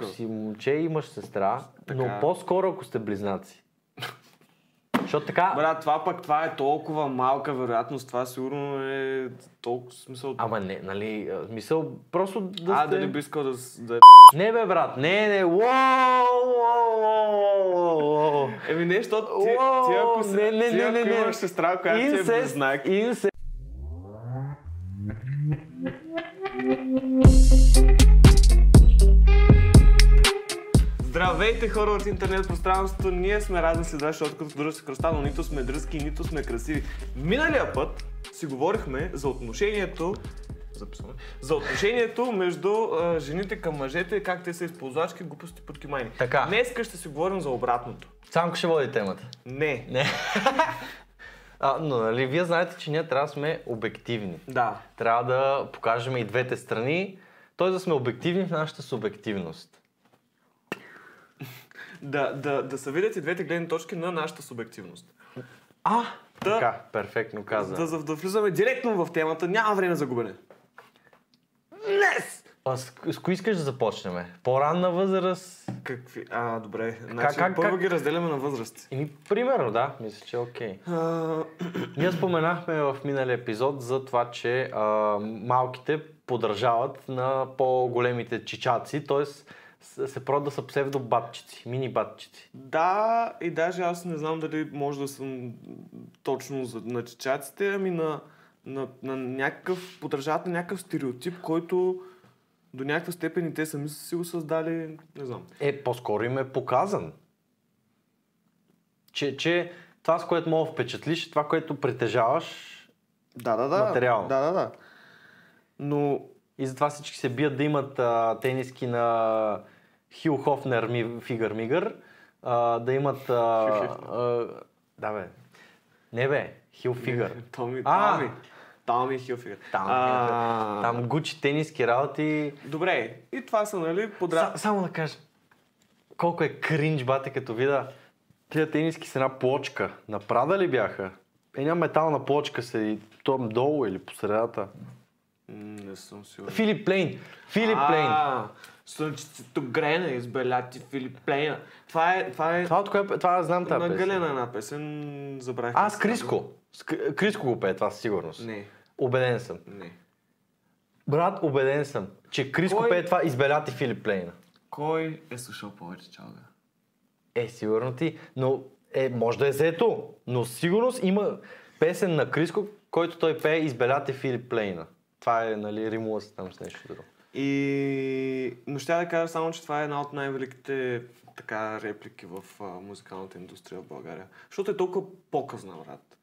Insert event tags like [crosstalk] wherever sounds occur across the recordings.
ако си момче имаш сестра, но Така. по-скоро ако сте близнаци. Защото така... Брат, това пък това е толкова малка вероятност, това сигурно е толкова смисъл. Ама не, нали, а, мисъл, просто да а, сте... да не би искал да, да е Не бе, брат, не, не. Еми не, защото ти, ти ако, се, не, не, ти ако не, не. имаш сестра, която ти е близнак, инцест. Хора от интернет пространството, ние сме разни следа, защото като дръжка кръста, но нито сме дръзки, нито сме красиви. Миналия път си говорихме за отношението записваме, за отношението между а, жените към мъжете, как те са използвачки, глупости, подкимайни. Така. Днеска ще си говорим за обратното. Самко ще води темата. Не. Не. [laughs] а, но нали, вие знаете, че ние трябва да сме обективни. Да. Трябва да покажем и двете страни, т.е. да сме обективни в нашата субективност. Да, да, да се видят и двете гледни точки на нашата субективност. А, Та- така, перфектно каза. Да, да, да влизаме директно в темата, няма време за губене. Днес! А с, с кои искаш да започнем? По-ранна възраст? Какви? А, добре. Значи, как- първо как- ги разделяме на възрасти. Ими, примерно, да, мисля, че е окей. А, Ние споменахме в миналия епизод за това, че а, малките подражават на по-големите чичаци, т.е. се пробват да са псевдобатчици, мини батчици. да, и даже аз не знам дали може да съм точно на чичаците, ами на, на, на някакъв, подражават на някакъв стереотип, който до някаква степен и те сами са си го създали, не знам. Е, по-скоро им е показан. Че, че това, с което мога впечатлиш, това, което притежаваш, Да, да, да. Материал. Да, да, да. Но и затова всички се бият да имат а, тениски на Хил Хофнер ми, Фигър Мигър, а, да имат... А, а, да бе. Не бе, Хил Фигър. [laughs] Томи! Томи. Томи Хилфигър. Там, А, там Гучи тениски работи. Добре, и това са, нали, подра... Са, само да кажа, колко е кринж, бате, като вида тия тениски с една плочка. На Прада ли бяха? Една метална плочка седи там долу или по средата. Не съм сигурен. Филип Плейн. Филип Плейн. Слънчицето грене, избеляти Филип Плейна. Това е, това е Това от кое, това знам тази на песен. Галена една песен, забравих. А, с Криско. С Криско го пее, това със сигурност. Не, Убеден съм. не. Брат, убеден съм, че Криско Кой? пее това избеляти Филип Плейна. Кой е слушал повече чалга? Е, сигурно ти. Но, е, може да е взето, но сигурност има песен на Криско, който той пее избеляте Филип Плейна. Това е, нали, римува там с нещо друго. И... Но ще да кажа само, че това е една от най-великите така реплики в а, музикалната индустрия в България. Защото е толкова по-късна, брат.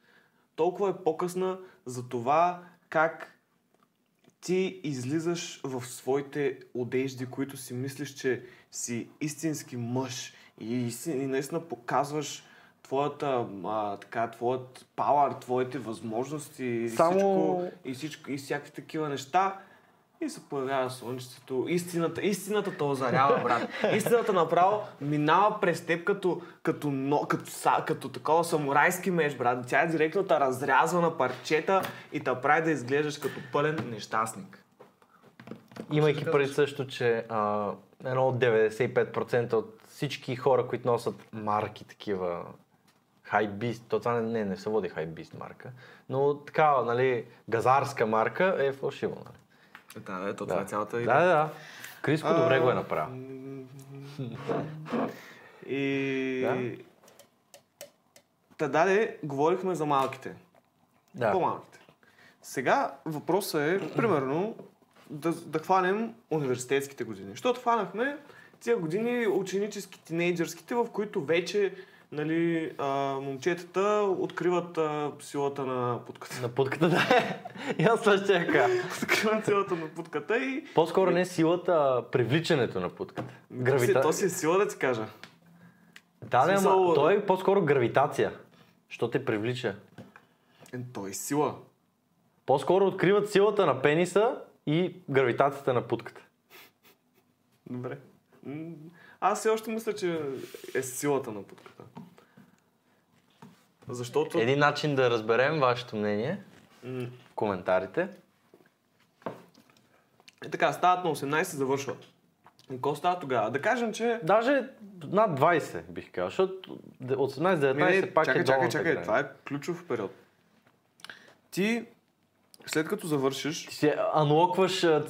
Толкова е по-късна за това как ти излизаш в своите одежди, които си мислиш, че си истински мъж и, и наистина показваш твоята, а, така, твоят пауър, твоите възможности и Само- всичко, и всичко, и всякакви такива неща. И се появява слънчето. Истината, истината те озарява, [laughs] брат. Истината направо минава през теб като, като, но, като, са, като такова самурайски меч, брат. Тя е директно те разрязва на парчета и те прави да изглеждаш като пълен нещастник. Имайки преди също, че а, едно от 95% от всички хора, които носят марки такива, хайбист, то това не, не, не се води хайбист марка, но такава, нали, газарска марка е фалшиво, нали? Да, Да. това е цялата Да, да, да. Криско добре го е направил. [laughs] И... Да. Та даде, говорихме за малките. Да. По-малките. Сега въпросът е, примерно, да, да хванем университетските години. Защото хванахме тия години ученически, тинейджърските, в които вече нали, а, момчетата откриват а, силата на путката. На путката, да. И аз това ще я кажа. откриват силата на путката и... По-скоро не силата, а привличането на путката. Гравита... То си е сила да ти кажа. Да, да, смисъл- ама той е по-скоро гравитация. Що те привлича? Е, той е сила. По-скоро откриват силата на пениса и гравитацията на путката. Добре. Аз все още мисля, че е силата на путката. Защото... Един начин да разберем вашето мнение в коментарите. Е така, стават на 18, завършват. И какво става тогава? Да кажем, че... Даже над 20 бих казал, защото от 18-19 пак чакай, е чакай, чакай, граница. това е ключов период. Ти, след като завършиш, Ти се анлокваш а,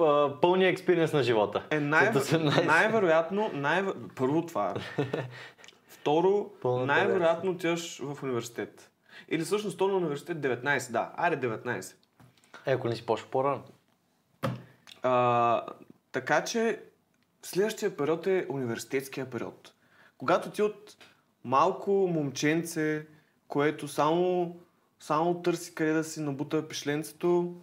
а, пълния експириенс на живота. е най- След 18. най-вероятно, най- първо това. [laughs] Второ, най-вероятно отиваш в университет. Или всъщност то на университет 19, да, айде 19. Е, ако не си почва по-рано. А, така че следващия период е университетския период. Когато ти от малко момченце, което само, само търси къде да си набута пишленцето,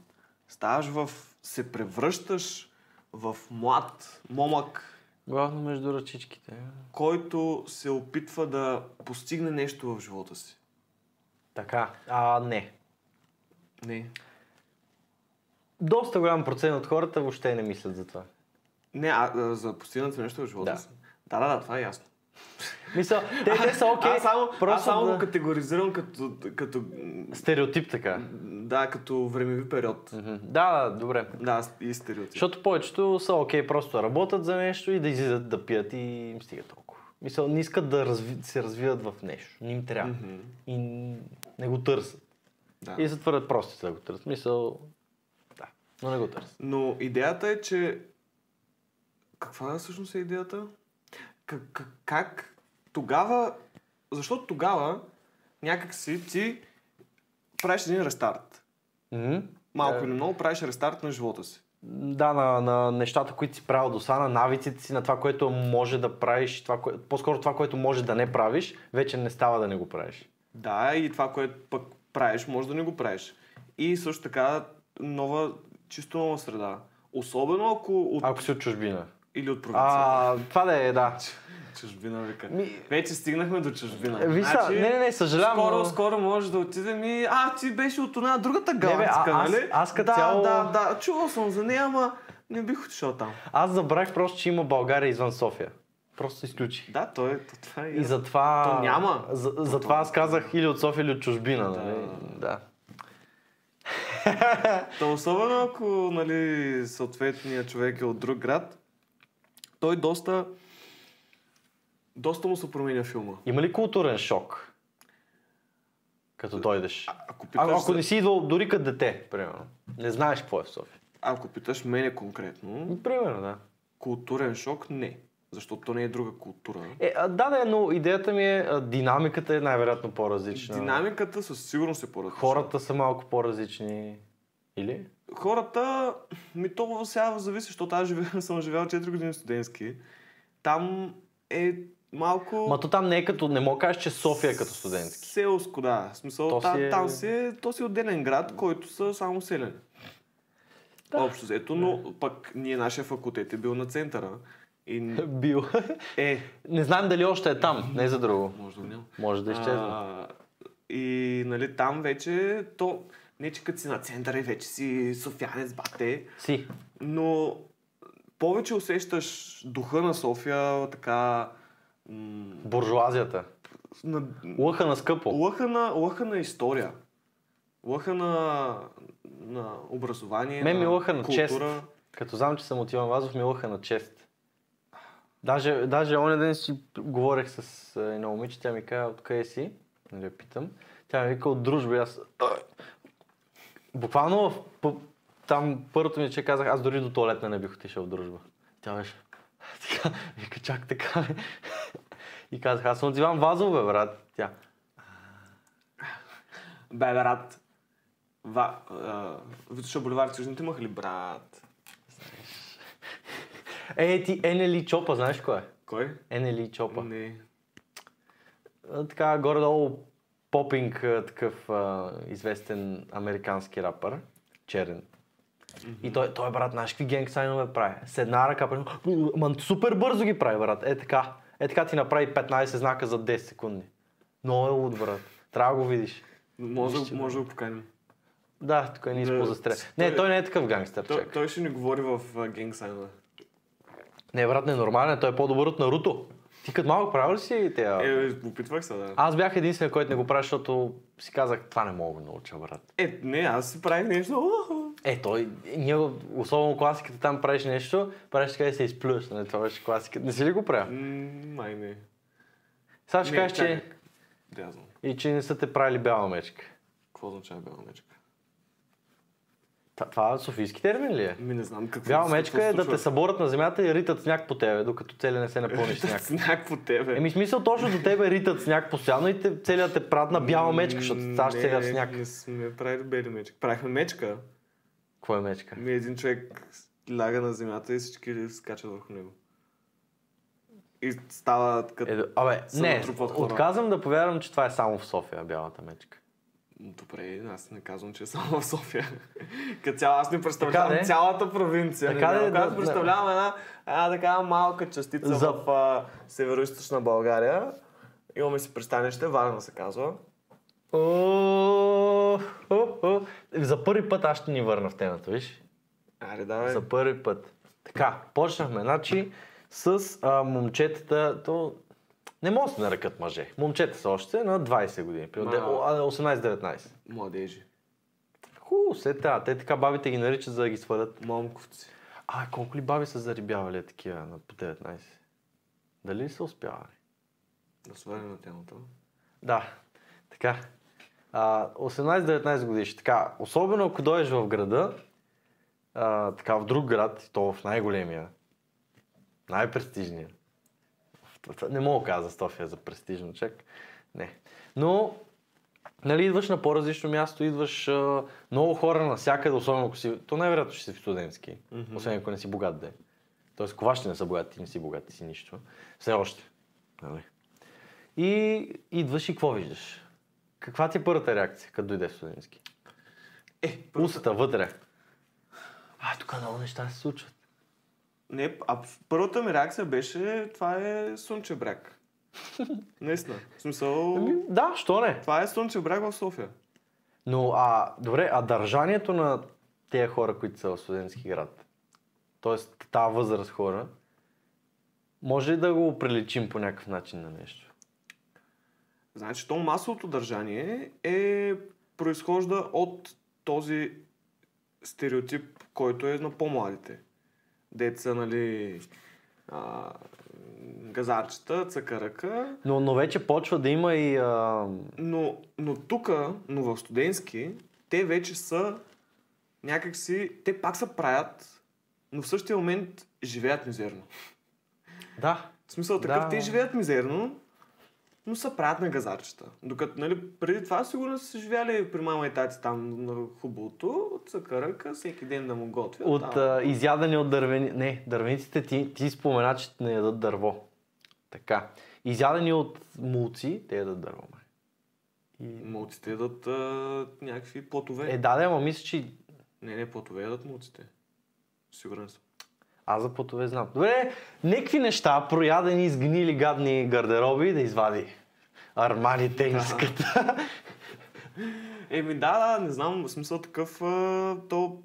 ставаш в... се превръщаш в млад момък, Главно между ръчичките. който се опитва да постигне нещо в живота си. Така, а не. Не. Доста голям процент от хората въобще не мислят за това. Не, а, за постигнато нещо в живота Да. си. Да, да, да, това е ясно. Мисля, те, те са окей, аз само, просто аз само да... го категоризирам като, като, Стереотип така. да, като времеви период. Мгм. Да, да, добре. Да, и стереотип. Защото повечето са окей просто да работят за нещо и да излизат да пият и им стига толкова. Мисля, не искат да разви... се развиват в нещо. Не им трябва. Мгм. И не го търсят. Да. И са твърде прости да го търсят. Мисъл, да, но не го търсят. Но идеята е, че... Каква всъщност е идеята? Как, как, тогава... Защото тогава някак си ти правиш един рестарт. М? Малко Да. или много правиш рестарт на живота си. Да, на, на нещата, които си правил до сега, на навиците си, на това, което може да правиш, това, кое... по-скоро това, което може да не правиш, вече не става да не го правиш. Да, и това, което пък правиш, може да не го правиш. И също така нова, чисто нова среда. Особено ако от... Ако си от чужбина. Или от провинцията. А, това да е, да. Чужбина, вика. Ми- Вече стигнахме до чужбина. Виж са, не, не, не, съжалявам, Скоро, но- скоро може да отидем и... А, ти беше от една другата галактика, а- аз- нали? аз като да, цяло- Да, да, чувал съм за нея, ама не бих отишъл там. Аз забрах просто, че има България извън София. Просто изключих. Да, той е, то, това е. И затова... То няма. За, То- затова то- аз казах или от София, или от чужбина. Да. Нали? да. [laughs] То особено ако, нали, съответният човек е от друг град, той доста... Доста му се променя филма. Има ли културен шок? Като дойдеш. Ако питаш, А, ако не си идвал дори като дете, примерно. Не знаеш какво е в София. ако питаш мене конкретно, Примерно, да. културен шок не. Защото то не е друга култура. Е, а, да, да, но идеята ми е, а, динамиката е най-вероятно по-различна. Динамиката със сигурност е по-различна. Хората са малко по-различни. Или? Хората, ми то сега зависи, защото аз [laughs] съм живял 4 години студентски. Там е малко... Ма то там не е като, не мога кажеш, че София е като студентски. Селско, да. В смисъл, То там, си е- там си е, то си е отделен град, който са само селени. Да. Общо взето, но пък ние, нашия факултет е бил на центъра. И [laughs] Бил. е, не знам дали още е там, не за друго. може да няма. Може да изчезне. А, и нали, там вече, то, не че като си на центъра и вече си софианец, бате, Си. но повече усещаш духа на София, така... М- Буржуазията. на, Лъха на скъпо. лъха, на, лъха на история. Лъха на, на образование, Мен ми на лъха на чест. култура. Като знам, че съм от Иван Вазов, ми лъха на чест. Даже, даже оня ден си говорех с едно момиче, тя ми каза, откъде си? Нали, питам. Тя ми вика от дружба аз... Буквално в, п- там първото ми, че казах, аз дори до туалетна не бих отишъл в дружба. Тя беше... [laughs] Така, вика, чак така. бе». [laughs] И казах, аз съм от Иван Вазов, бе, брат. Тя. Бе, брат. Ва, Витоша Боливар, чуждите имаха ли брат? Е, ти Енели Чопа, знаеш кой е? Кой? Енели Чопа. Не. Така горе-долу попинг такъв а, известен американски рапър, черен. И той, той брат, знаеш какви генг сайнове прави? С една ръка, ма супер бързо ги прави, брат. Е така. Е така ти направи 15 знака за 10 секунди. Много е луд, брат. Трябва да го видиш. Може, Вижте, може да го поканим. Да, тук е Да, изпозастря. той- Не, той не е такъв гангстър, Той, той ще ни говори в генг сайнове. Не, брат, не е нормален, той е по-добър от Наруто. Ти като малко правил ли си тея? Е, опитвах се, да. Аз бях единствен, който не го прави, защото си казах, това не мога да науча, брат. Е, не, аз си правих нещо. Е, той, ние, особено класиката, там правиш нещо, правиш така и се изплюш, нали? Това беше класиката. Не си ли го правил? Май не. Сега ще кажеш, че. Да, знам. и че не са те правили бяла мечка. Какво означава бяла мечка? Това софийски термин ли е? Ми не знам какво Бяла мечка е да те съборят на земята и ритат сняг по тебе, докато целия не се напълниш сняг. Сняг по тебе. Еми смисъл точно до тебе ритат сняг постоянно и те, целият те правят на бяла мечка, защото ставаш целият сняг. Не сме правили бели мечки. Правихме мечка. Какво е мечка? Ми един човек ляга на земята и всички скачат върху него. И става като... Е, абе, не, отказвам да повярвам, че това е само в София, бялата мечка. Добре, аз не казвам, че е само в София. [laughs] Като цяло, аз не представлявам Така цялата провинция. Така не, де, не, аз да- представлявам една, една такава малка частица За- в а, северо България. Имаме си пристанище, Варна се казва. О, о, о. За първи път аз ще ни върна в темата, виж? Аре, давай. За първи път. Така, почнахме. Значи с а, момчетата, то не могат да се нарекат мъже. Момчета са още на 20 години, Ма- а, 18-19. Младежи. Хубаво, се трябва. Те така бабите ги наричат, за да ги свалят. Момковци. А, колко ли баби са зарибявали такива на по 19? Дали са успявали? Да свалим на темата. Да, така. А, 18-19 годишни. Така, особено ако дойдеш в града, а, така в друг град, и то в най-големия, най-престижния. Не мога да кажа за София за престижно, чак. Не. Но, нали, идваш на по-различно място, идваш а, много хора навсякъде, особено ако си... То най-вероятно ще си в студентски, Мгм. освен ако не си богат де. Тоест, кова ще не са богати, ти не си богат, ти си нищо. Все още. Нали? И идваш и какво виждаш? Каква ти е първата реакция, като дойде в студентски? Е, Устата вътре. А, тук много неща се случват. Не, а първата ми реакция беше, това е Слънчев бряг. [laughs] Наистина. В смисъл, Ами, да, що не? това е Слънчев бряг в София. Но, а, добре, а държанието на тези хора, които са в студентски град, т.е. тази възраст хора, може ли да го приличим по някакъв начин на нещо? Значи, то масовото държание е произхожда от този стереотип, който е на по-младите. Деца, нали, а, газарчета, цъкаръка. Но, но вече почва да има и... А, Но, но тук, но в студентски, те вече са някакси, те пак се правят, но в същия момент живеят мизерно. да, В смисъл такъв, Да. те живеят мизерно, но са правят на газарчета. Докато, нали, преди това сигурно са живяли при мама и тати там на хубавото, цъкаръка, всеки ден да му готвят. от там. а, изядани от дървени... Не, дървениците ти, ти спомена, че не ядат дърво. Така. Изядени от мулци, те ядат дърво. май. И... Мулците ядат а, някакви плотове. Е, да, да, ама мисля, че Не, не, плотове ядат мулците. Сигурен съм. Аз за потове знам. Добре, некви неща, проядени, изгнили, гадни гардероби, да извади. Армани тениската. [laughs] Еми да, да, не знам, в смисъл такъв, а, то...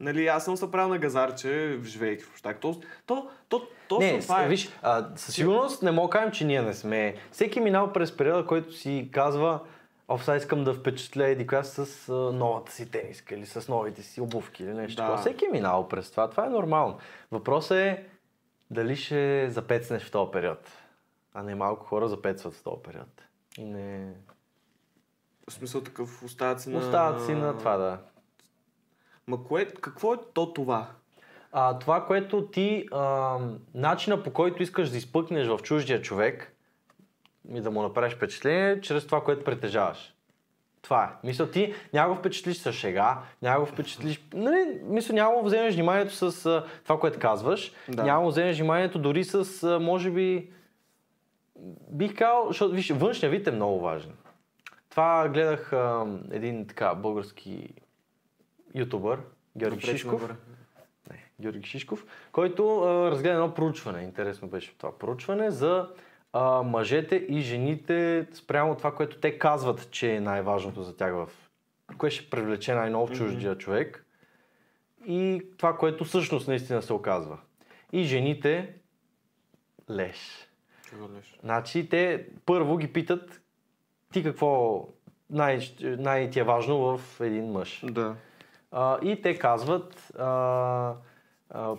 Нали, аз съм се правил на газарче, живейки в общак. То, то, то, точно не, това е. виж, а, със сигурност не мога кажем, че ние не сме. Всеки минал през периода, който си казва, О, сега искам да впечатля еди коя с а, новата си тениска или с новите си обувки или нещо. Да. Всеки е минал през това. Това е нормално. Въпросът е дали ще запецнеш в този период. А не малко хора запецват в този период. И не... В смисъл такъв, остават си на... Остават си на това, да. Ма кое, какво е то това? А, това, което ти, а, начина по който искаш да изпъкнеш в чуждия човек и да му направиш впечатление, чрез това, което притежаваш. Това е. Мисля, ти няма го впечатлиш с шега, няма го впечатлиш... Нали, мисля, няма го вземеш вниманието с а, това, което казваш, Да. няма го вземеш вниманието дори с, а, може би... Бих казал, защото, виж, външния вид е много важен. Това гледах а, един така български ютубър, Георги Напред, Шишков. Не, Георги Шишков, който а, разгледа едно проучване. Интересно беше това проучване за а, мъжете и жените спрямо това, което те казват, че е най-важното за тях в кое ще привлече най-много в чуждия човек и това, което всъщност наистина се оказва. И жените леш. Леш? Значи те първо ги питат ти какво най- най- ти е важно в един мъж. Да. А, и те казват, а,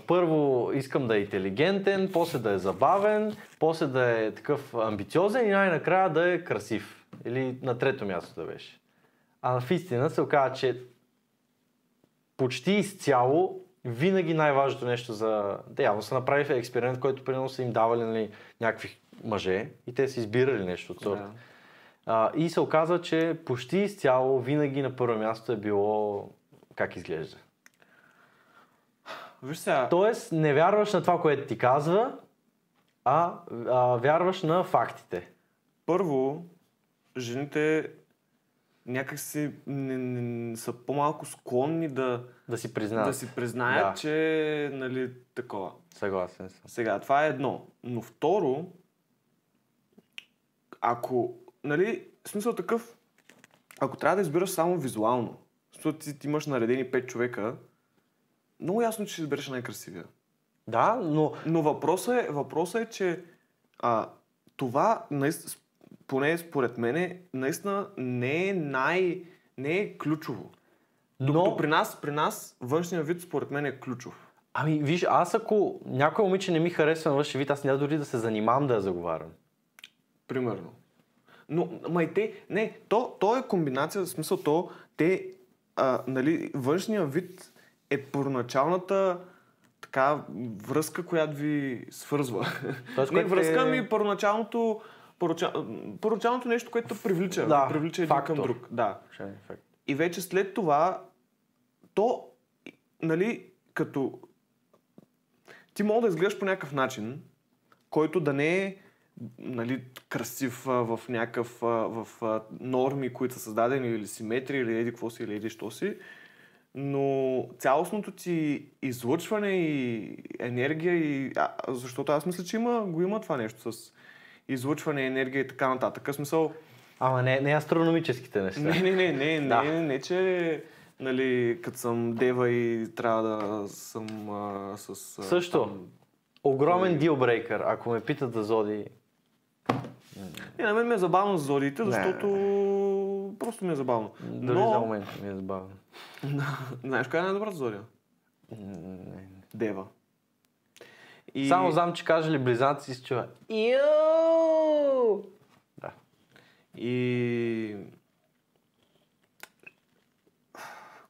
първо искам да е интелигентен, после да е забавен, после да е такъв амбициозен и най-накрая да е красив. Или на трето място да беше. А в истина се оказа, че почти изцяло винаги най-важното нещо за... Да, явно са направили експеримент, който примерно са им давали нали, някакви мъже и те са избирали нещо от сорта. Да. А, и се оказа, че почти изцяло винаги на първо място е било как изглежда. Виж сега, Тоест, не вярваш на това, което ти казва, а, а вярваш на фактите. първо, жените някак си не, не, са по-малко склонни да, Да си признаят. да си признаят, Да. че нали, такова. Съгласен съм. Сега, това е едно. Но второ, ако, нали, смисъл такъв, ако трябва да избираш само визуално, защото ти, ти имаш наредени 5 човека, много ясно, че ще избереш най-красивия. Да, но Но въпросът е, въпросът е че а, това, наистина, поне според мене, наистина не е най... не е ключово. Докато Но, при нас, при нас външният вид според мен е ключов. ами виж, аз ако някой момиче не ми харесва на външен вид, аз няма дори да се занимавам да я заговарям. Примерно. Но, ма и те, не, то, то е комбинация, в смисъл то, те, а, нали, външния вид е първоначалната така връзка, която ви свързва. Тоест, не което връзка, е- ми първоначалното, първоначал- първоначалното нещо, което привлича, Да, привлича един фактор. към друг. Да. Е ефект. И вече след това, то, нали, като ти мога да изглеждаш по някакъв начин, който да не е нали, красив а, в някакъв а, в а, норми, които са създадени или симетрия, или еди какво си, или еди що си, но цялостното ти излъчване и енергия, и, а, защото аз мисля, че има, го има това нещо с излъчване, енергия и така нататък. Смисъл, Ама не, не астрономическите неща. не, не, не, не, Да. не, не, че нали, като съм дева и трябва да съм а, с... А, Също. Там... Огромен дилбрейкър, ако ме питат за Зоди. Не, на мен ми е забавно за зодиите, Не. Просто ми е забавно. Дори Но, за момент ми е забавно. [laughs] знаеш коя е най-добрата зодия? Не. Дева. И... Само знам, че каже ли близнаци се чува. Да. И...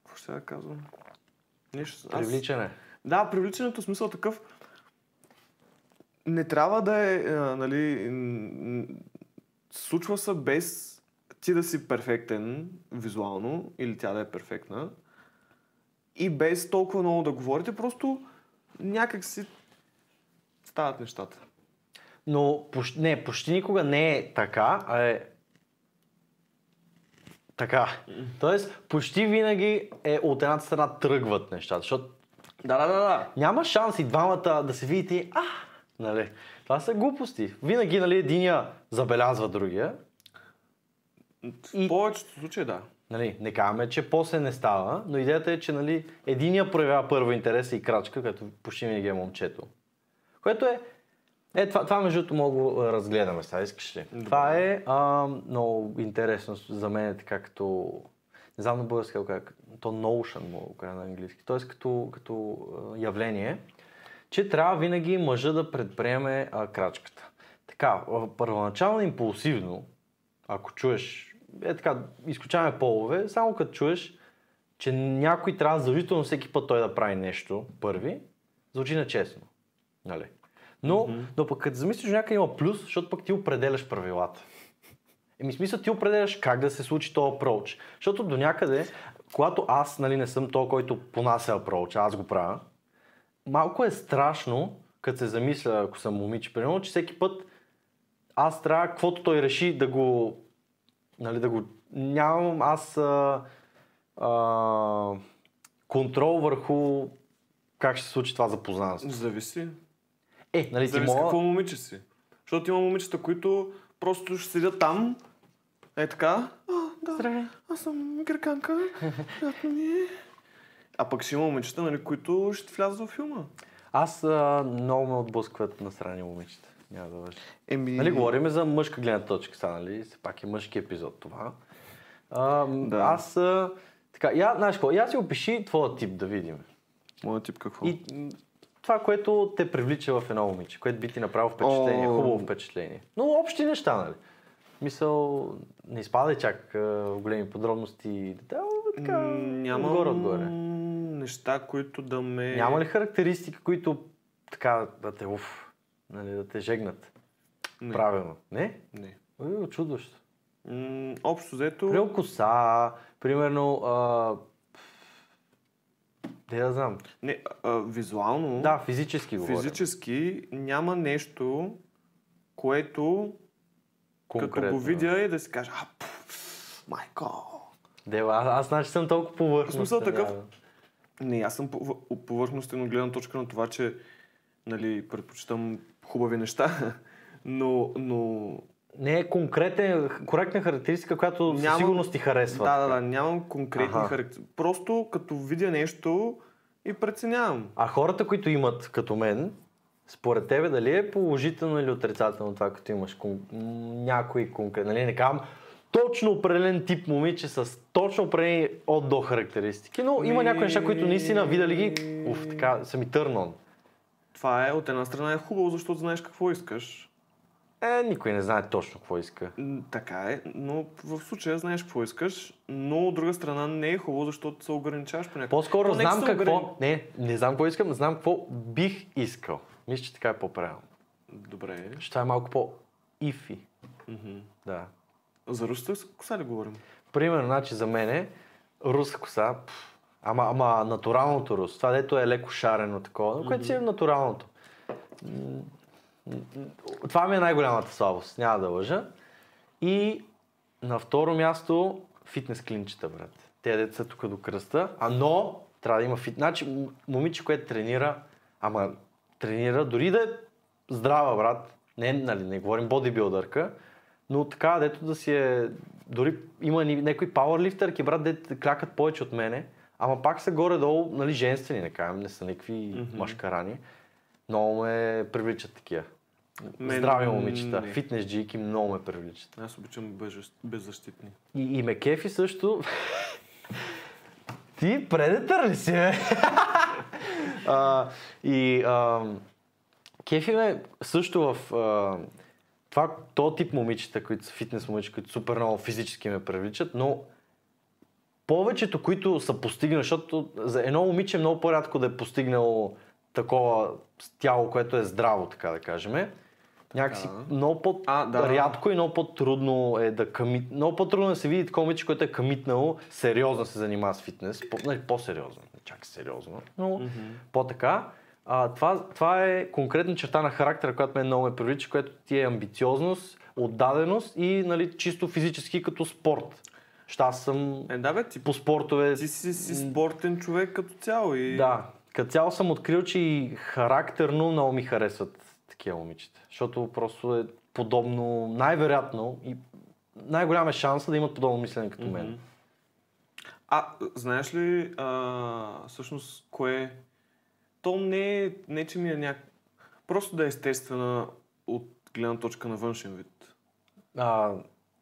Какво ще да казвам? Нещо... аз- Привличане. Да, привличането смисъл такъв. Не трябва да е, а, нали, случва се без ти да си перфектен визуално или тя да е перфектна и без толкова много да говорите, просто някак си стават нещата. Но почти, не, почти никога не е така, а е така. Тоест, почти винаги е от едната страна тръгват нещата, защото Да, да, да, да. няма шанс и двамата да се видите а, нали. Това са глупости. Винаги, нали, единия забелязва другия. В И- повечето случаи да. Нали, не казваме, че после не става, но идеята е, че нали, единия проявява първо интерес и крачка, като почти винаги е момчето. Което е... Е, това, това между другото мога го разгледаме сега, искаш ли? Добре. Това е а, много интересно за мен, е така като... Не знам на български как, то Notion мога го на английски. Тоест като, като явление, че трябва винаги мъжа да предприеме а, крачката. Така, първоначално импулсивно, ако чуеш, е така, изключаваме полове, само като чуеш, че някой трябва задължително всеки път той да прави нещо първи, звучи нечестно. Нали? Но, mm-hmm. но пък като замислиш, някъде има плюс, защото пък ти определяш правилата. Еми, смисъл ти определяш как да се случи този approach. Защото до някъде, когато аз нали, не съм то, който понася approach, аз го правя, малко е страшно, като се замисля, ако съм момиче, примерно, че всеки път аз трябва, каквото той реши, да го, нали, да го, нямам аз а, а, контрол върху как ще се случи това запознанство. Зависи. Е, нали ти Зависи мога... какво момиче си. Защото има момичета, които просто ще седят там, е така, а, да, Здравей. аз съм греканка, [laughs] е. А пък ще има момичета, нали, които ще влязат във филма. Аз а, много ме отблъскват на страни момичета. Няма да лъжа. Еми... Нали, говорим за мъжка гледна точка, сега, нали? Все пак е мъжки епизод това. А, Да. Аз а, Така, я, знаеш какво, я си опиши твоя тип да видим. Моят тип какво? И това, което те привлича в едно момиче, което би ти направило впечатление, О. хубаво впечатление. Но общи неща, нали? Мисъл, не изпадай чак в големи подробности. Да, така, М, Нямам отгоре, отгоре. неща, които да ме... Няма ли характеристики, които така да те, уф, нали, да те жегнат? Не. Правилно. Не? Не. Ой, очудващо. М, общо взето... Примерно коса, примерно, а... де да знам. Не, а, визуално, Да, физически говоря. физически няма нещо, което като Конкретно. го видя и да си кажа, а, майко. Дева, аз, значи съм толкова повърхностен. В смисъл такъв-. Не, аз съм пов- повърхностен от гледна точка на това, че нали, предпочитам хубави неща, [laughs] но, но Не е конкретен, коректна характеристика, която със Нямам- сигурност ти харесва. да, да, да, нямам конкретни Аха. характеристики. Просто като видя нещо и преценявам. А хората, които имат като мен, според тебе дали е положително или отрицателно това, като имаш кон... някой конкретно, нали не казвам точно определен тип момиче с точно определени от до характеристики, но има някои неща, които наистина видали ги, уф, така са ми търнон. Това е от една страна е хубаво, защото знаеш какво искаш. Е, никой не знае точно какво иска. Така е, но в случая знаеш какво искаш, но от друга страна не е хубаво, защото се ограничаваш по някакъв. По-скоро нека знам какво, ограни- не, не знам какво искам, знам какво бих искал. Мисля, че така е по-правилно. Добре. Ще това е малко по-ифи. Мгм. Да. За руската коса ли говорим? Примерно, значи за мен руска коса, пф, ама, ама натуралното рус, това дето е леко шарено такова, но което си е натуралното. Това ми е най-голямата слабост, няма да лъжа. И на второ място фитнес клинчета, брат. Те деца тук до кръста, а но трябва да има фит. Значи момиче, което тренира, ама тренира, дори да е здрава, брат, не, нали, не говорим бодибилдърка, но така, дето да си е... Дори има някои пауърлифтърки, брат, дето клякат повече от мене, ама пак са горе-долу, нали, женствени, не кажем, не са никакви Мгм. машкарани. Много ме привличат такива. Мен Здрави момичета, не. фитнес джийки много ме привличат. Аз обичам беззащитни. И, и ме кефи също. [laughs] Ти предетър ли си, бе? [laughs] а, и а, кефи ме също в а, това, то тип момичета, които са фитнес момичета, които супер много физически ме привличат, но повечето, които са постигнали, защото за едно момиче е много по-рядко да е постигнало такова тяло, което е здраво, така да кажем. Някакси много А, да. по-рядко и много по-трудно е да къмит... Много по-трудно е да се види такова момиче, което е къмитнало, сериозно се занимава с фитнес. По, нали, по-сериозно, не чак сериозно, но по-така. А, това, това е конкретна черта на характера, която мен много ме привлича, което ти е амбициозност, отдаденост и нали, чисто физически като спорт. Ща аз съм Е, да бе, ти, по спортове. ти си, си спортен човек като цяло и... Да, като цяло съм открил, че и характерно много ми харесват такива момичета. Защото просто е подобно, най-вероятно и най-голям е шанса да имат подобно мислене като мен. А, знаеш ли, а, всъщност, кое... То не е, не че ми е няк... Просто да е естествена от гледна точка на външен вид. А,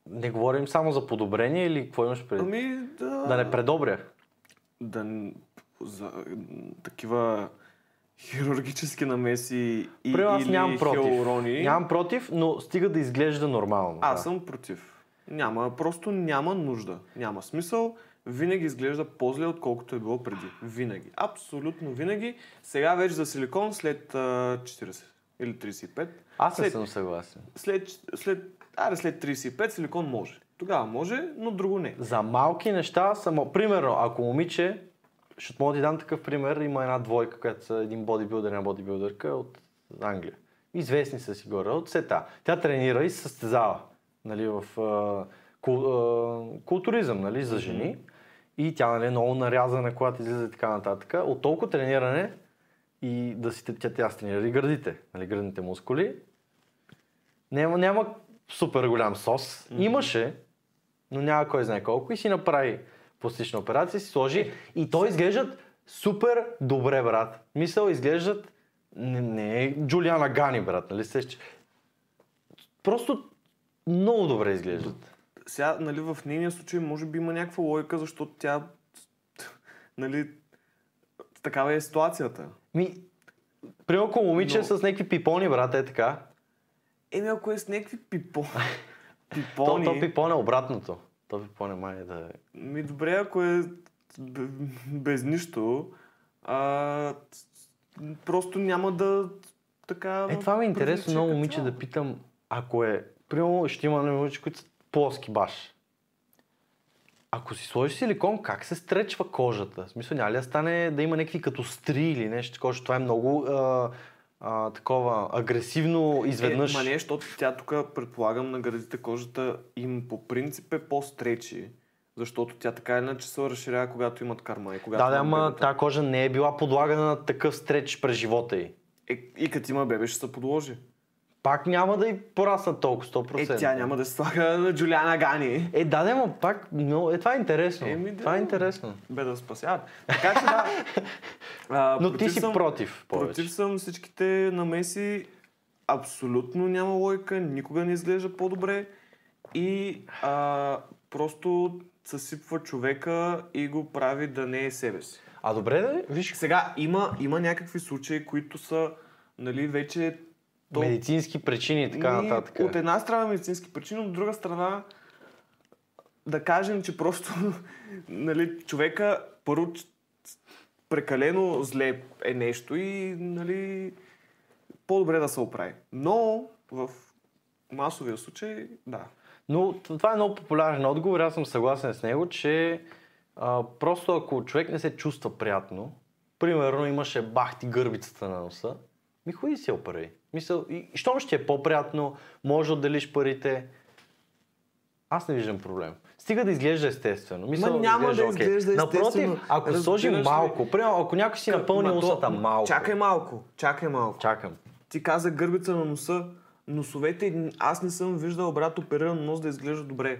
не говорим само за подобрение или какво имаш преди? Ами, да... Да не предобря. да за такива хирургически намеси и, При аз или нямам против. хиалурони. Нямам против, но стига да изглежда нормално. Аз да. съм против. Няма, просто няма нужда. Няма смисъл. Винаги изглежда по-зле, отколкото е било преди. Винаги. Абсолютно винаги. Сега вече за силикон след а, 40 или 35. Аз не след, съм съгласен. след, след, аре, след 35 силикон може. Тогава може, но друго не. За малки неща само. Примерно, ако момиче, ще мога да ти дам такъв пример, има една двойка, която са един бодибилдър, една бодибилдърка от Англия. Известни са си горе, от сета. Тя тренира и се състезава нали, в а, кул, а, културизъм нали, за жени. И тя нали, е много нарязана, когато излиза и така нататък. От толкова трениране и да си, тя, тя тренира и гърдите, нали, гърдните мускули. Няма, няма супер голям сос. Имаше, но няма кой знае колко и си направи пластична операция, си сложи и то изглеждат супер добре, брат. Мисъл, изглеждат не, не е Джулиана Гани, брат, нали сещаш? Просто много добре изглеждат. Сега, нали, в нейния случай може би има някаква логика, защото тя [laughs] нали, такава е ситуацията. Ми, примерно ако момиче Но- с някакви пипони, брат, е така. Еми, ако е с някакви пипо... [laughs] То, пипони... то пипон е обратното. То пипон е май да е. Ми добре, ако е без нищо, а, просто няма да така... Е, това ми е интересно много момиче да питам, ако е, примерно ще има момиче, които са плоски баш. Ако си сложиш силикон, как се стречва кожата? В смисъл, няма ли да стане да има някакви като стри или нещо такова, това е много а, а, такова агресивно изведнъж. Е, ма не, защото тя тук, предполагам, на гърдите кожата им по принцип е по-стречи, защото тя така или иначе се разширява, когато имат карма и когато да, да, ама тази кожа не е била подлагана на такъв стреч през живота й. Е, и като има бебе, ще се подложи. Пак няма да й пораснат толкова, 100%. Е, тя няма да се слага на Джулиана Гани. Е, да, да, но пак, но, е, това е интересно. Еми, да. Това е интересно. Бе да спасяват. Така че да. [laughs] А, Но ти си съм- против повече. Против съм всичките намеси. Абсолютно няма лойка, никога не изглежда по-добре. И а, просто съсипва човека и го прави да не е себе си. А добре да, виж, Сега има, има някакви случаи, които са нали, вече то- медицински причини и така нататък. От една страна медицински причини, от друга страна да кажем, че просто [laughs] нали, човека първо прекалено зле е нещо и нали, по-добре да се оправи. Но в масовия случай, да. Но това е много популярен отговор, аз съм съгласен с него, че а, просто ако човек не се чувства приятно, примерно имаше бахти гърбицата на носа, ми ходи си я оправи. Мисъл, и, щом ще е по-приятно, може да отделиш парите. Аз не виждам проблем. Стига да изглежда естествено. Мисъл, Ма няма да окей. изглежда естествено. Напротив, ако Разбираш ли? малко, примерно, ако някой си напълни Ма устата малко. Чакай малко, чакай малко. Чакам. Ти каза гърбица на носа. Носовете, аз не съм виждал брат опериран нос да изглежда добре.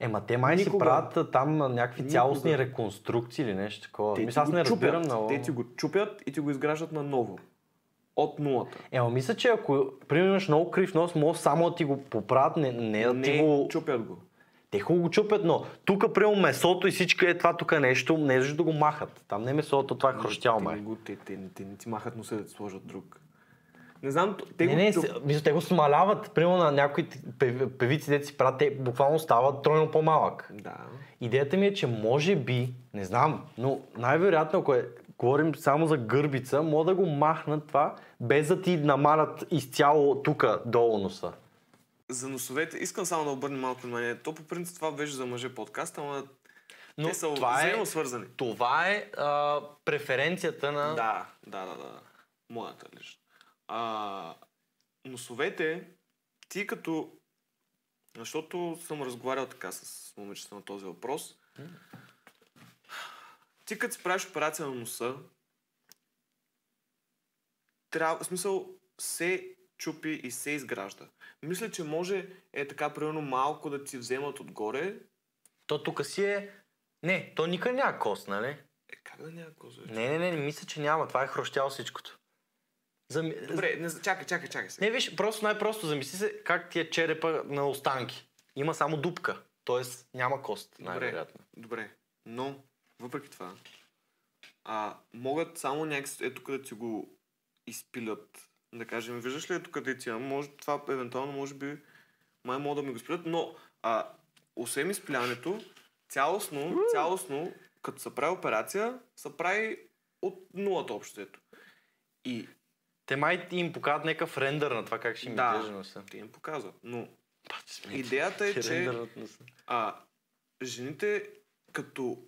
Ема те май си Никога. правят а, там някакви Никога. цялостни реконструкции или нещо такова. Те Мисля, аз не разбирам чупят. много. Те ти го чупят и ти го изграждат наново. От нулата. Ема мисля, че ако примерно имаш много крив нос, може само да ти го поправят, не, не да ти не, го... чупят го. Те хубаво го чупят, но тук примерно месото и всичко е това тук нещо, не е да го махат. Там не е месото, това е те, не май. го, те, те, те, не ти махат носа да ти сложат друг. Не знам, те Не, го... не, се- мисля, те го смаляват. Примерно на някои пев- певици, дето си правят, те буквално стават тройно по-малък. Да. Идеята ми е, че може би, не знам, но най-вероятно, ако е, говорим само за гърбица, могат да го махнат това, без да ти намалят изцяло тук долу носа. За носовете, искам само да обърна малко внимание. То по принцип това беше за мъже подкаст, ама Но те са това е- взаимосвързани. Това е а, преференцията на... Да, да, да, да. Моята лично. А, носовете, ти като... Защото съм разговарял така с момичета на този въпрос. Ти като си правиш операция на носа, трябва, в смисъл, се чупи и се изгражда. Мисля, че може е така, примерно, малко да ти вземат отгоре. То тук си е... Не, то никъде няма кост, нали? Е, как да няма коза? Не, не, не, не мисля, че няма. Това е хрущяло всичкото. Зами... Добре, не, чакай, чакай, чакай сега. Не, виж, просто най-просто замисли се как ти е черепа на останки. Има само дупка. Тоест няма кост, най-вероятно. Добре, но въпреки това, а, могат само някакси, ето къде ти го изпилят. Да кажем, виждаш ли ето къде ти може, това евентуално може би май могат да ми го изпилят, но а, освен изпилянето, цялостно, цялостно, като се прави операция, се прави от нулата общото. И Те май им показват някакъв рендър на това как ще им изглежда да, носа. те им показват. Но Пати идеята е, че а, жените като,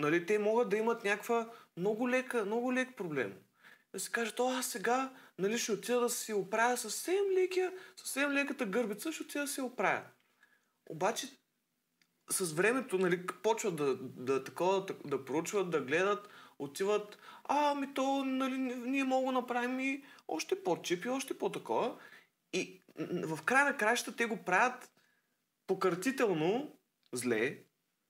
нали, те могат да имат някаква много лека, много лек проблем. Да се кажат, о, аз сега, нали, ще отида да си оправя съвсем лекия, съвсем леката гърбица, ще отида да си оправя. Обаче, с времето, нали, почват да, да, такова, да, да проучват, да гледат, отиват, а, ми то, нали, ние мога да направим и още по-чип и още по-такова. И в края на кращата те го правят пократително зле,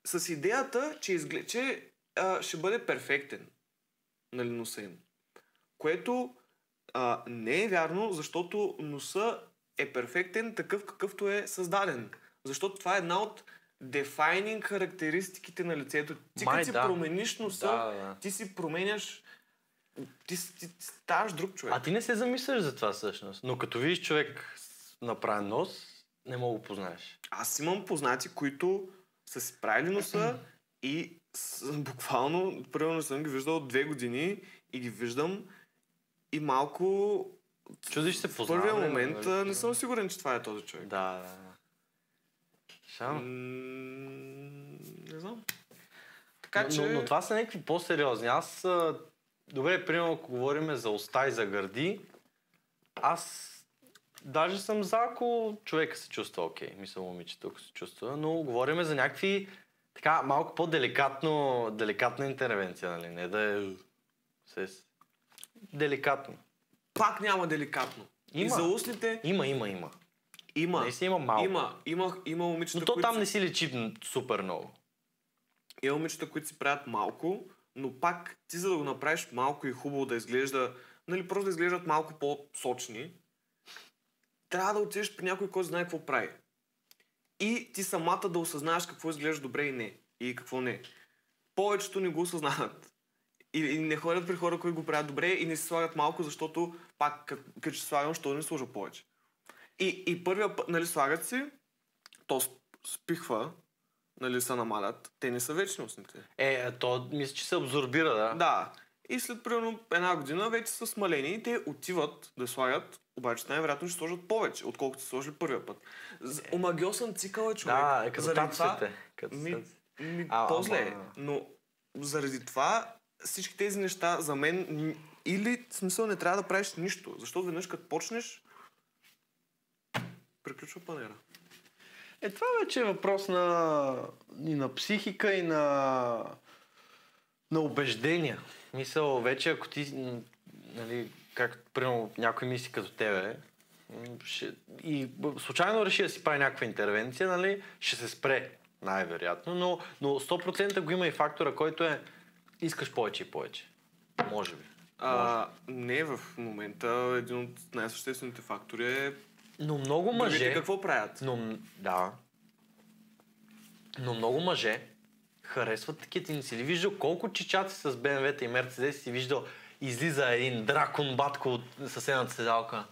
с идеята, че, изглед... че а, ще бъде перфектен. Нали, носа им. Което а, не е вярно, защото носа е перфектен такъв какъвто е създаден. Защото това е една от defining характеристиките на лицето. Ти Май като си да. промениш носа, Да, да. ти си променяш ти, ти, ти ставаш друг човек. А ти не се замисляш за това всъщност. Но като видиш човек направен нос, не мога го познаеш. Аз имам познати, които са си правили носа и буквално, примерно съм ги виждал две години и ги виждам и малко Чудиш се в познаваме. първия момент нали? а, не съм сигурен, че това е този човек. Да, да. да. Шам. М, не знам. Така но, че... но, но, това са някакви по-сериозни. Аз, добре, примерно, ако говорим за уста и за гърди, аз даже съм за, ако човека се чувства окей. Мисля, момичето, ако се чувства. Но говорим за някакви така малко по-деликатно, деликатна интервенция, нали? Не да е... С... Деликатно. Пак няма деликатно. И Има. за устните Има, има, има. има. Наистина има малко. Има, има, има момичета, Но то които там си- не си лечи супер много. Има момичета, които си правят малко, но пак ти за да го направиш малко и хубаво да изглежда, нали, просто да изглеждат малко по-сочни, трябва да отидеш при някой, който знае какво прави. И ти самата да осъзнаеш какво изглежда добре и не. И какво не. Повечето не го осъзнават. И, и не ходят при хора, които го правят добре и не си слагат малко, защото пак, като ще слагам, що не сложа повече. И, и първия път, нали, слагат си, то сп- спихва, нали, се намалят. Те не са вечни устните. Е, то мисля, че се абсорбира, да. Да. И след примерно една година вече са смалени и те отиват да слагат, обаче най-вероятно ще сложат повече, отколкото са сложили първия път. З- Омагиосен цикъл е човек. Да, е като Заради това- Ми, ми, А, по-зле е. ама- Но заради това всички тези неща за мен или в смисъл не трябва да правиш нищо. Защото веднъж като почнеш, приключва панера. Е, това вече е въпрос на, и на психика, и на, на убеждения. Мисъл, вече ако ти, нали, как, примерно, някой мисли като тебе, ще, и случайно реши да си прави някаква интервенция, нали, ще се спре, най-вероятно, но, но 100% го има и фактора, който е искаш повече и повече. Може би. А, не, в момента един от най-съществените фактори е Но много другите мъже... какво правят. Но, да. Но много мъже харесват такива. Не си ли виждал колко чичаци с БМВ-та и Мерцедес си виждал излиза един дракон батко от съседната седалка.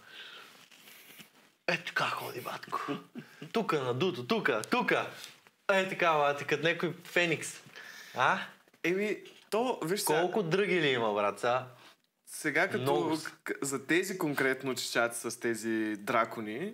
Е така ходи батко. Тука надуто, тука, тука. Е така, бате, като някой феникс. А? Еми, то, виж сега, Колко други ли има, брат? Сега? сега като Много са. за тези конкретно чичаци с тези дракони,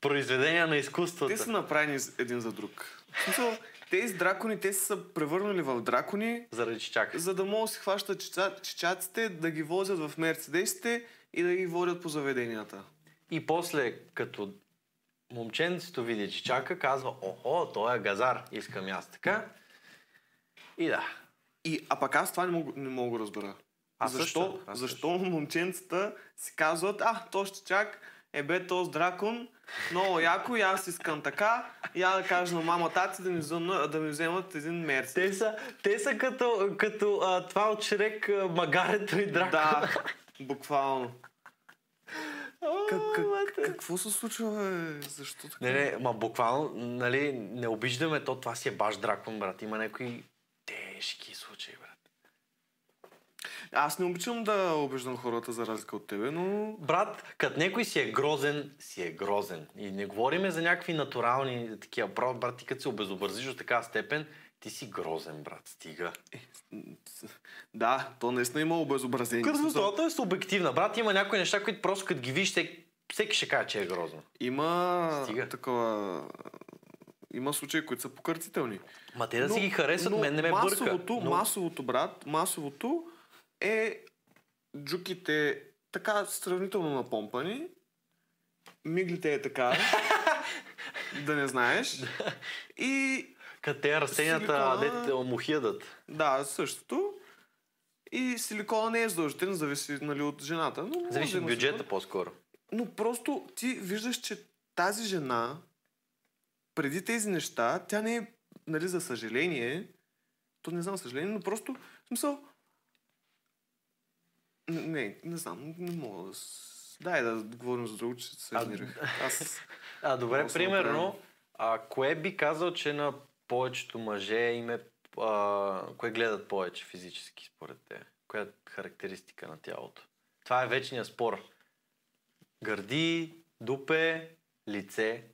Произведения на изкуството. те са направени един за друг. Смисъл, тези дракони, те са се превърнали в дракони, Заради чак. за да могат да си хващат чича, чичаците, да ги возят в мерцедесите и да ги водят по заведенията. И после, като момченцето види, че чака, казва, охо, той е газар, искам аз така. И да. И, а пък аз това не мога, не мога да разбера. Аз защо, също, защо момченцата си казват, а, то ще чак, е бе, този дракон, много яко, и аз искам така, я да кажа на мама, тати да ми, вземат, да ми вземат един мерцедес. Те са, те са като, като а, това от Шрек, а, магарето и драка. Да, буквално. Как, как, какво се случва, бе? Защо така? Не, не, ма буквално, нали, не обиждаме то, това си е баш дракон, брат. Има някои тежки случаи. Аз не обичам да обиждам хората за разлика от тебе, но... Брат, като някой си е грозен, си е грозен. И не говориме за някакви натурални такива. Брат, брат, ти като се обезобразиш до такава степен, ти си грозен, брат. Стига. Да, то наистина има обезобразение. Красотата е субективна. Брат, има някои неща, които просто като ги виж, всеки, ще каже, че е грозно. Има Стига. такова... Има случаи, които са покъртителни. Ма те да си ги харесват, но мен не ме бърка. масовото, Но... Масовото, брат, масовото е джуките така сравнително напомпани, миглите е така, [laughs] да не знаеш. И те растенията, дете му хидат. да, същото. И силикона не е задължителен, зависи нали, от жената. Но Зависи от бюджета силикон. по-скоро. Но просто ти виждаш, че тази жена, преди тези неща, тя не е, нали, за съжаление, то не знам съжаление, но просто, в смисъл, не, не, знам, не мога да... Дай да говорим за друго, че се изнервих. Аз... [laughs] А, добре, примерно, А кое би казал, че на повечето мъже им е... А, кое гледат повече физически според те? Коя е характеристика на тялото? Това е вечният спор. Гърди, дупе, лице.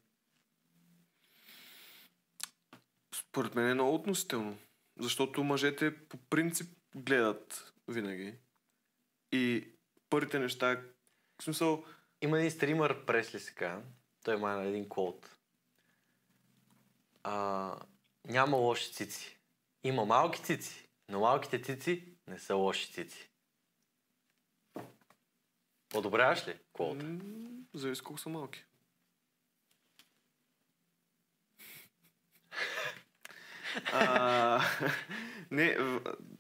Според мен е много относително. Защото мъжете по принцип гледат винаги. И първите неща, в смисъл, Има един стример, Пресли се казва. Той има един код. А, няма лоши цици. Има малки цици, но малките цици не са лоши цици. Одобряваш ли м, зависи колко са малки. [laughs] а, [laughs] не,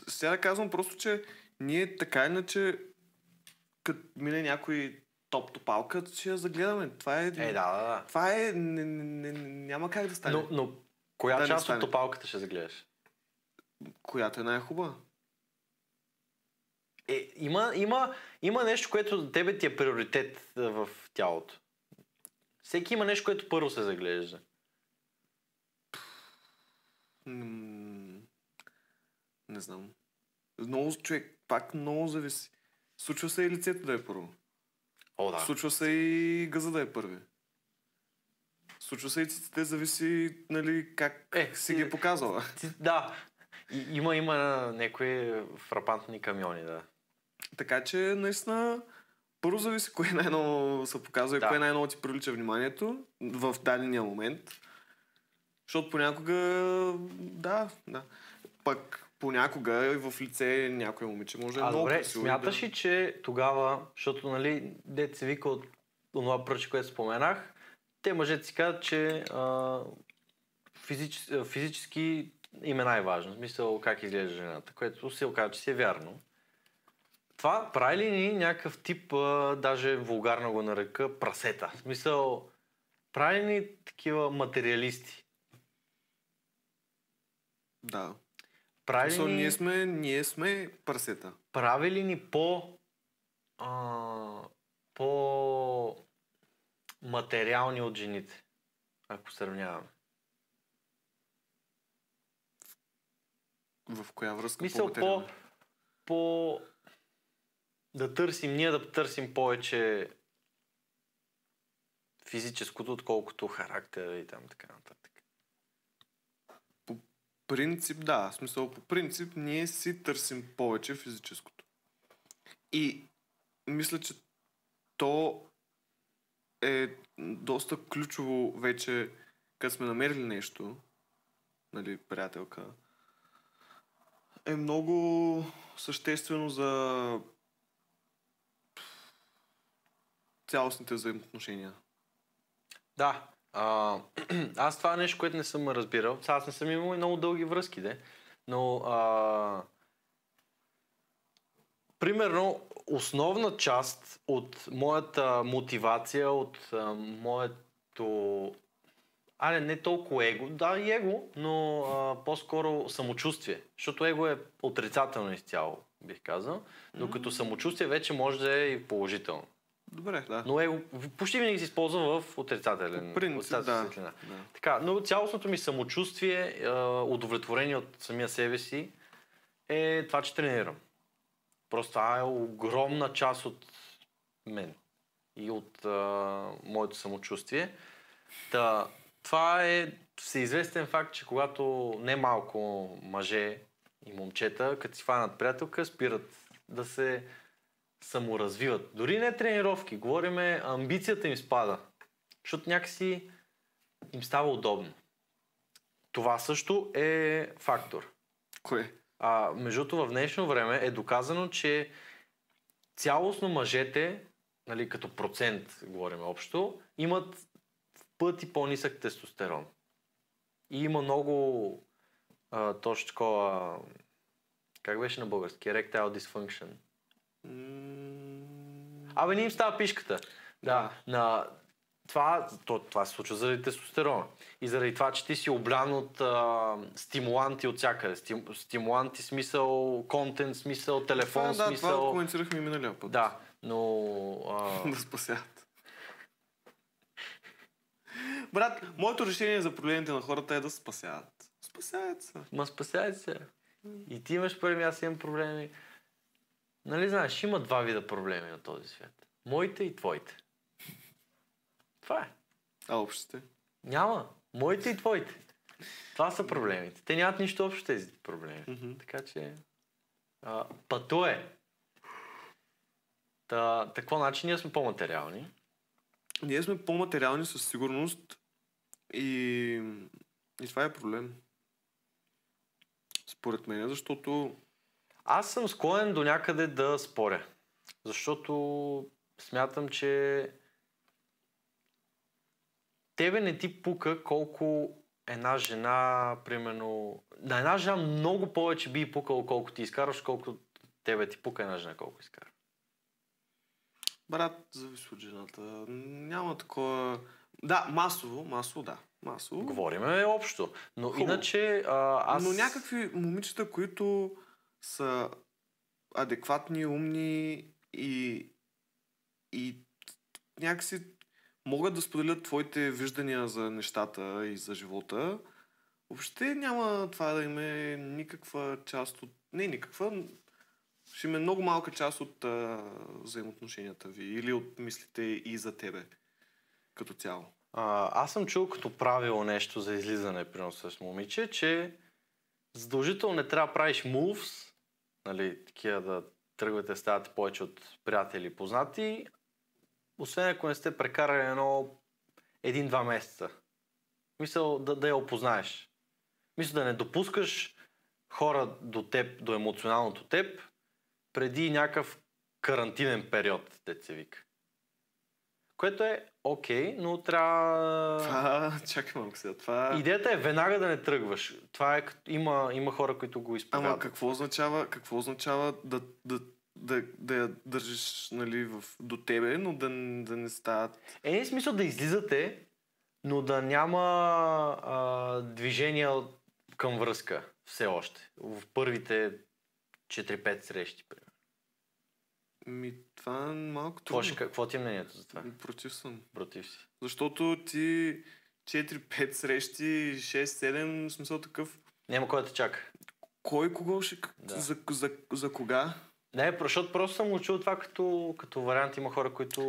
сега да казвам просто, че ние така иначе, като мине някой топ топалка, ще я загледаме. Това е... Е, да, да, да. Това е... Не, не, не, няма как да стане. Но, но коя Да част от топалката ще загледаш? Която е най-хубава? Е, има, има, има нещо, което за тебе ти е приоритет в тялото. Всеки има нещо, което първо се заглежда. Не знам. Много човек, пак много зависи. Случва се и лицето да е първо. О, да. Случва се и газа да е първи. Случва се и циците, зависи нали, как Е, си ги е показала. Ти- Да. И, има, има някои фрапантни камиони, да. Така че, наистина, първо зависи кое най-много се показва Да. и кое най-много ти привлича вниманието в дадения момент. Защото понякога, да, да. Пък понякога и в лице някой момиче може да е много добре, смяташ да... ли, че тогава, защото, нали, дете се вика от това пръче, което споменах, те мъжете си казват, че а, физич, физически им е най-важно. В смисъл как изглежда жената, което се оказа, че си е вярно. Това прави ли ни някакъв тип, а, даже вулгарно го нарека, прасета? В смисъл, прави ли ни такива материалисти? Да. Прави ни... ние, сме, ние сме прасета. прави ли ни по а, по материални от жените, ако сравняваме? В коя връзка? Мисъл по, по да търсим, ние да търсим повече физическото, отколкото характера и там така нататък. Принцип, да. В смисъл, по принцип, ние си търсим повече физическото. И мисля, че то е доста ключово вече, като сме намерили нещо, нали, приятелка, е много съществено за цялостните взаимоотношения. Да. А, [clears throat] аз това е нещо, което не съм разбирал. Аз не съм имал и много дълги връзки, де. Но а, примерно основна част от моята мотивация, от а, моето Аре, не толкова его, да и его, но а, по-скоро самочувствие. Защото его е отрицателно изцяло, бих казал. Докато самочувствие вече може да е и положително. Добре, да. Но его почти винаги се използва в отрицателен, По принцип, да. светлина. да. Така, но цялостното ми самочувствие, удовлетворение от самия себе си, е това, че тренирам. Просто това е огромна част от мен и от а, моето самочувствие. Та, това е всеизвестен факт, че когато не малко мъже и момчета, като си фанат приятелка, спират да се саморазвиват. Дори не тренировки, говориме, амбицията им спада. Защото някакси им става удобно. Това също е фактор. Кое? А, между в днешно време е доказано, че цялостно мъжете, нали, като процент, говорим общо, имат в пъти по-нисък тестостерон. И има много а, точно такова, как беше на български, erectile dysfunction. Абе, не им става пишката. Да. На... Това, то, това се случва заради тестостерона. И заради това, че ти си облян от а, стимуланти от всякъде. Стим, стимуланти, смисъл, контент, смисъл, телефон, Това, да, смисъл. това коментирахме и миналия път. Да, но... А... [laughs] да спасяват. Брат, моето решение за проблемите на хората е да спасяват. Спасяват се. Ма спасяй се. И ти имаш проблеми, аз имам проблеми. Нали знаеш, има два вида проблеми на този свят. Моите и твоите. Това е. А общите? Няма. Моите и твоите. Това са проблемите. Те нямат нищо общо тези проблеми. Мгм. Така че... А, пъто е. Та, какво начин ние сме по-материални? Ние сме по-материални със сигурност и, и това е проблем. Според мен, защото Аз съм склонен до някъде да споря. Защото смятам, че тебе не ти пука колко една жена, примерно... На една жена много повече би пукало колко ти изкараш, колко тебе ти пука една жена колко изкара. Брат, зависи от жената. Няма такова... Да, масово, масово, да. Масово. Говориме общо. Но Хубаво. иначе а, аз... Но някакви момичета, които са адекватни, умни и, и някакси могат да споделят твоите виждания за нещата и за живота, въобще няма това да има никаква част от... Не никаква, ще има много малка част от а, взаимоотношенията ви или от мислите и за тебе като цяло. А, аз съм чул като правило нещо за излизане примерно с момиче, че задължително не трябва да правиш moves, нали, такива да тръгвате ставате повече от приятели и познати, освен ако не сте прекарали едно един-два месеца. Мисъл да, да я опознаеш. Мисля да не допускаш хора до теб, до емоционалното теб, преди някакъв карантинен период, дет се вика. Което е окей, но трябва... Това, чакай малко сега, това... Идеята е веднага да не тръгваш. Това е, има, има хора, които го изповядат. Ама какво означава, какво означава да, да, да, да я държиш нали, в, до тебе, но да, да не стават... Е, не е смисъл да излизате, но да няма а, движения към връзка все още. В първите 4-5 срещи. примерно. Ми, това е малко Какво, трудно. ще, какво ти е мнението за това? Против съм. Против си. Защото ти 4-5 срещи, 6-7, в смисъл такъв. Няма кой да чака. Кой кого ще... Да. За, за, за кога? Не, защото просто съм учил това като, като вариант. Има хора, които...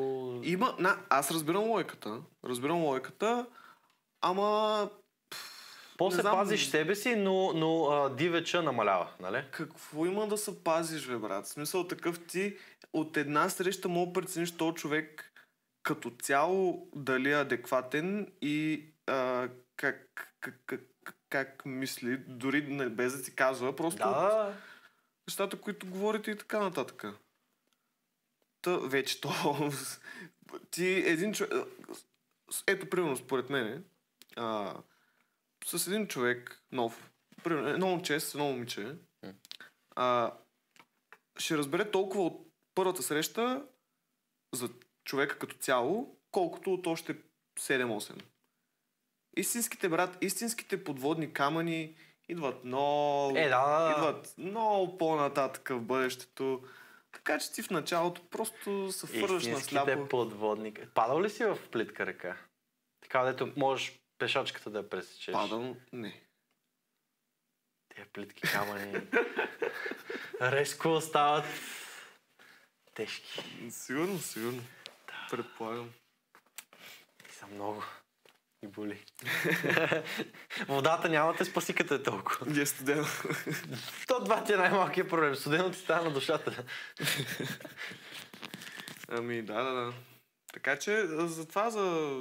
Има... На, аз разбирам логиката. Разбирам логиката, ама... После знам. пазиш себе си, но, но а, дивеча намалява, нали? Какво има да се пазиш, бе, брат? В смисъл такъв ти от една среща мога да прецениш този човек като цяло дали е адекватен и а, как, как, как, как мисли, дори без да ти казва, просто Да, нещата, които говорите и така нататък. Та, вече то... [laughs] ти един човек... Ето, примерно, според мен, а, с един човек нов, едно момче с едно момиче, а, ще разбере толкова от първата среща за човека като цяло, колкото от още 7-8. Истинските, брат, истинските подводни камъни идват много, Е, да, идват много по-нататък в бъдещето. Така че ти в началото просто се фърваш на сляпо. подводник. Падал ли си в плитка река? Така, дето можеш пешачката да я пресечеш. Падам, не. Те плитки камъни. Резко стават тежки. Сигурно, сигурно. Предполагам. И са много. И боли. [laughs] Водата няма да те спаси като е толкова. Ги е студено. То това ти е най-малкият проблем. Студено ти става на душата. ами, да, да, да. Така че, за това, за...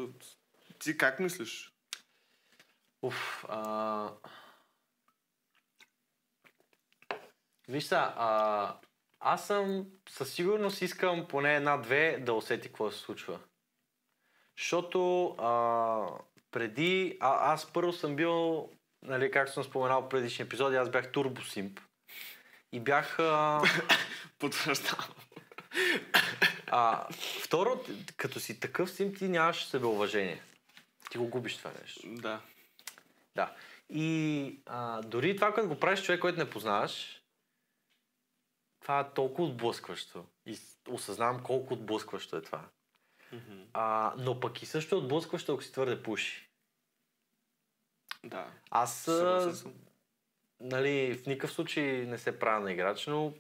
Ти как мислиш? Уф, а... Виж са, а... аз съм със сигурност искам поне една-две да усети какво се случва. Защото а... преди, а, аз първо съм бил, нали, както съм споменал в предишни епизоди, аз бях турбосимп. И бях... А... [laughs] Потвърждавам. А, второ, като си такъв симп, ти нямаш себеуважение. Ти го губиш това нещо. Да. Да. И а, дори това, като го правиш човек, който не познаваш, това е толкова отблъскващо. И осъзнавам колко отблъскващо е това. А, но пък и също е отблъскващо, ако си твърде пуши. Да. Аз, а, нали, в никакъв случай не се правя на играч, но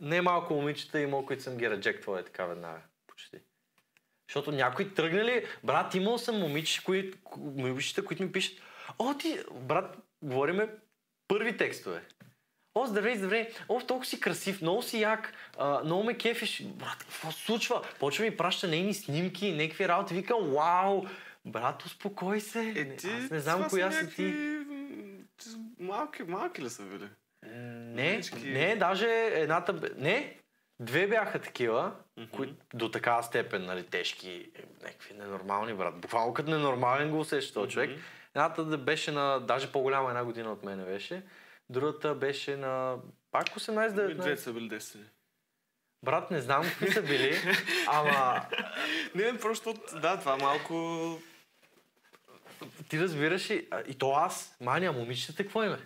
не малко момичета има, които съм ги реджектвал е така веднага. Почти. Защото някои тръгнали, брат, имал съм момичета, които, момичета, които ми пишат, о, ти, брат, говориме първи текстове. О, здравей, здравей, о, толкова си красив, много си як, а, много ме кефиш. Брат, какво се случва? Почва ми праща нейни снимки, някакви работи. Викам, вау, брат, успокой се. Е, ти, Аз не знам коя си ти. някакви, м, Малки, малки ли са били? Не, Мънички. не, даже едната... Не, две бяха такива, Мгм. които до такава степен, нали, тежки, е, някакви ненормални, брат. Буквално като ненормален го усеща този човек. Едната беше на, даже по-голяма една година от мене беше, другата беше на пак Ами, 18-19. Двете са били десени. Брат, не знам какви са били, ама [laughs] Не, просто, да, това малко... ти разбираш и, и то аз, маня, момичетата какво име?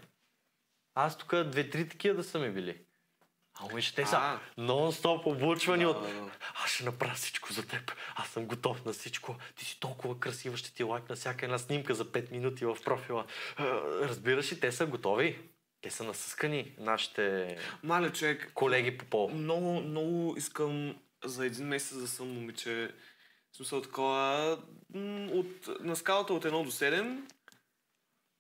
Аз тук две-три такива да са ми били. А момичета, те са нон-стоп облучвани от... Аз ще направя всичко за теб. Аз съм готов на всичко. Ти си толкова красива, ще ти лайкна всяка една снимка за 5 минути в профила. Разбираш ли, те са готови. Те са насъскани, нашите Мале, човек, колеги по пол. много, много искам за един месец да съм момиче. В смисъл такова, от, на скалата от 1 до 7,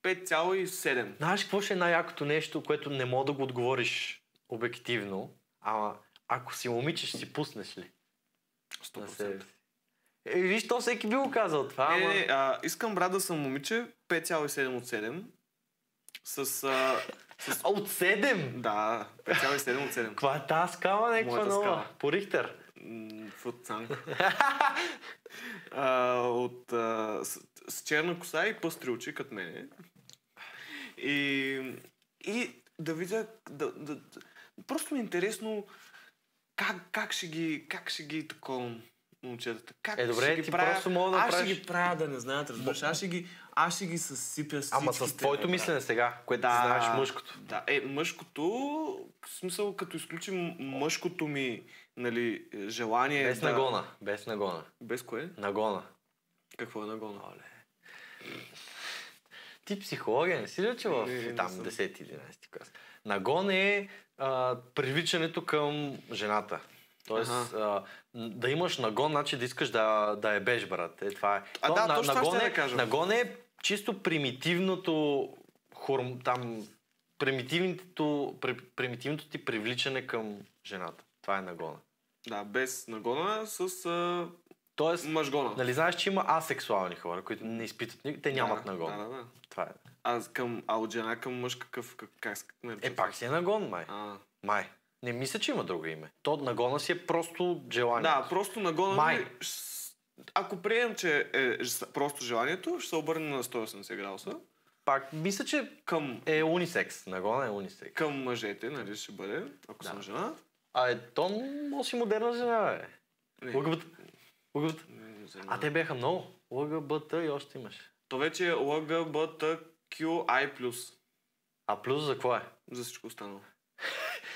5,7. Знаеш какво ще е най-якото нещо, което не мога да го отговориш обективно, ама ако си момиче, ще си пуснеш ли? На себе 100%. си. Е, виж, то всеки би го казал това, Не, ама... не, а, искам брат да съм момиче, 5,7 от 7. С, а, с от 7! да, 5,7 от 7. Каква е тази скала, някаква нова? скала. По Рихтер. [laughs] А, от, а, с, с черна коса и пъстри очи, като мене. И, и да видя, да, да, да, просто ми е интересно как, как ще ги, как ще ги такова момчетата. Как Е, добре, ще ги ти правя, просто мога да аз правиш- ще ги правя да не знаят, разбираш. Аз ще ги, аз ще ги съсипя Ама с твоето мислене сега, което да, знаеш мъжкото. Да, е, мъжкото, в смисъл, като изключим мъжкото ми, нали, желание Без да... нагона. Без нагона. Без кое? Нагона. Какво е нагона? Оле. Ти психология не си ли учил Не, не, в там съм. 10-11 клас? Нагон е а, привличането към жената. Тоест, а, да имаш нагон, значи да искаш да, да е беж, брат. Е, това е. А, То да, на- точно нагон е, да. Нагон е чисто примитивното хорм, там, примитивното, при, примитивното ти привличане към жената. Това е нагона. Да, без нагона, с а, Тоест, мъжгона. нали знаеш, че има асексуални хора, които не изпитват никакво, те нямат да, нагон. Да, да, да. Това е. А, към, а от жена към мъж какъв, как, как, нарича Е, пак си е нагон, май. А, Май. Не мисля, че има друго име. То нагона си е просто желание. да, просто нагона Май. ми, ако приемем, че е ж- просто желанието, ще се обърне на 180 градуса Пак, мисля, че към, е унисекс. Нагона е унисекс. към мъжете, нали ще бъде, ако Да. съм жена. А е, то може си модерна жена, бе. Не. ЛГБТ. А те бяха много. ЛГБТ и още имаш. То вече е LGBTQI+. А плюс за какво е? За всичко останало.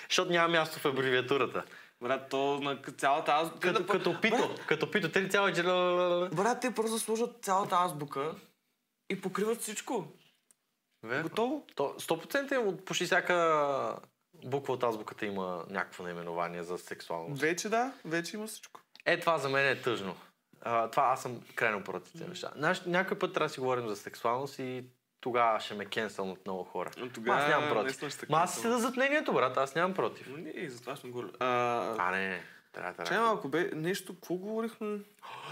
Защото няма място в абревиатурата. Брат, то на цялата аз... те Като, да- като пито. Като пито. Те ли цяла. Брат, те просто служат цялата азбука и покриват всичко. Готово? То 100% е от почти всяка буква от азбуката има някакво наименование за сексуалност. Вече да, вече има всичко. Е, това за мен е тъжно. А, това аз съм крайно против тези неща. Знаеш, някой път трябва да си говорим за сексуалност и тогава ще ме кенсъл от много хора. Но тогава аз нямам против. Ма аз cancel. си да зад мнението, брат, аз нямам против. Но не, и затова сме говорили. А, А, не, не. Трябва, трябва. чай малко, бе, нещо, какво говорихме?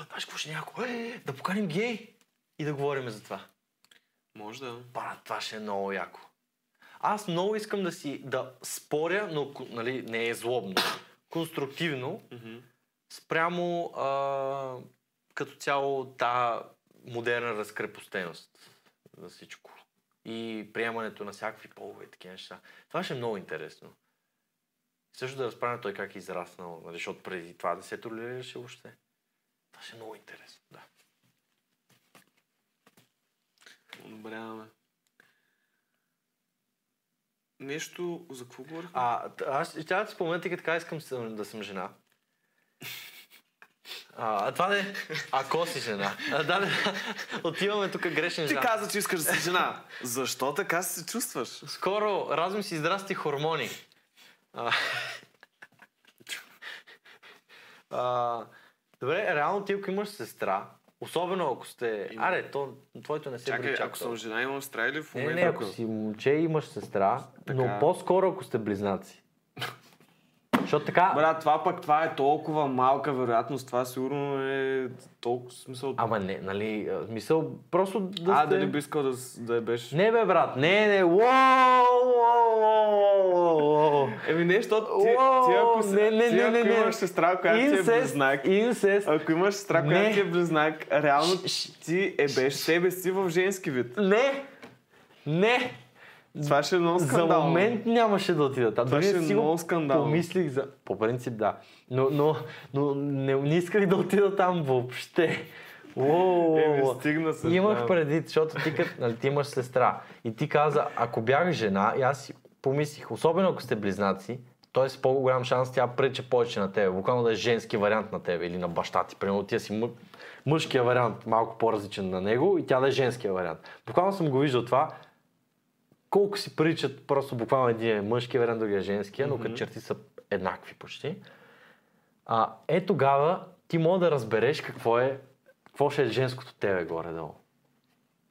Знаеш какво ще някой? Е, да поканим гей и да говорим за това. Може да. Брат, това ще е много яко. Аз много искам да си да споря, но нали, не е злобно. Конструктивно Мгм. Спрямо а, като цяло та модерна разкрепостеност за всичко. И приемането на всякакви полове и такива неща. Това ще е много интересно. Също да разправя той как е израснал, нали, защото преди това не се толерираше въобще. Това ще е много интересно, да. Одобряваме. Нещо, за какво говорихме? А, аз ще да спомена, тъй така искам да съм жена. А, това не е. Ако си жена. А, да, да, отиваме тук грешен Ти жан. каза, че искаш да си жена. Защо така се чувстваш? Скоро разум си израсти хормони. А, а, добре, реално ти ако имаш сестра, особено ако сте... Има. Аре, то, твоето не се Чакай, брои чак ако съм жена, имам сестра или в Не, момента? не, ако си момче имаш сестра, но Така. по-скоро ако сте близнаци. Защото така... Брат, това пък това е толкова малка вероятност, това сигурно е толкова смисъл. Ама не, нали, а, мисъл, просто да а, сте... дали би искал да, да я беше? Не бе, брат, не, не. Еми не, защото ти, ти ако, си- не, не, ти, ако не, не. имаш сестра, която ти е близнак, инцест. ако имаш сестра, която ти е близнак, реално ти е беше себе си в женски вид. Не, не, Това ще е много за скандално. момент нямаше да отида там. Това ще е много скандално. Помислих за... По принцип да. Но, но, но не, не исках да отида там въобще. Уоу. стигна се. Имах да. предвид, защото ти, като, нали, ти имаш сестра и ти каза, ако бях жена, и аз си помислих, особено ако сте близнаци, т.е. по-голям шанс тя прече повече на тебе, буквално да е женски вариант на тебе или на баща ти. Примерно ти си мъ... мъжкия вариант, малко по-различен на него и тя да е женския вариант. Буквално съм го виждал това, колко си приличат просто буквално един е мъжкия вариант, другия е женския, но като черти са еднакви почти. А, е тогава ти мога да разбереш какво е, какво ще е женското тебе горе-долу.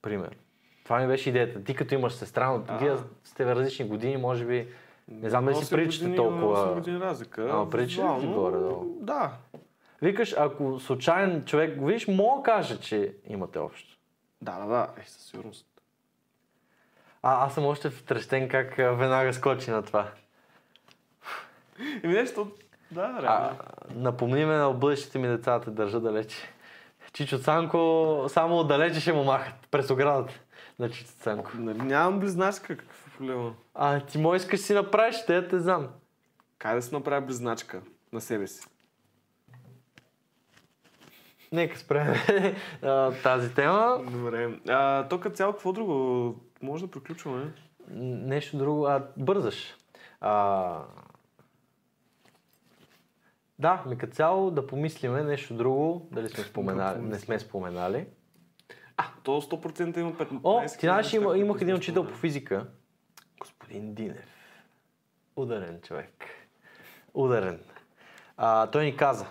Пример. Това ми беше идеята. Ти като имаш сестра, но вие сте в различни години, може би не знам дали си приличате толкова. осем години разлика. Ама прилича ли ти горе-долу? Да. Викаш, ако случайен човек го видиш, мога да каже, че имате общо. Да, да, да. Е, със сигурност. А, аз съм още втрещен как а, веднага скочи на това. Еми нещо, да, А, реално. напомни ме на бъдещите ми деца да държа далече. Чичо Цанко само отдалече ще му махат през оградата на Чичо Цанко. Нали, нямам близначка, какъв е проблема? А ти може искаш си направиш, те те знам. Как да си направя близначка на себе си? Нека спрем [laughs] а, тази тема. Добре. А, то като цяло, какво друго? Може да приключваме. Нещо друго, а бързаш. А... Да, ми като цяло да помислиме нещо друго, дали сме споменали, не сме споменали. А, то 100% има 15 О, ти знаеш, има, имах един учител по физика. Господин Динев. Ударен човек. Ударен. А, той ни каза,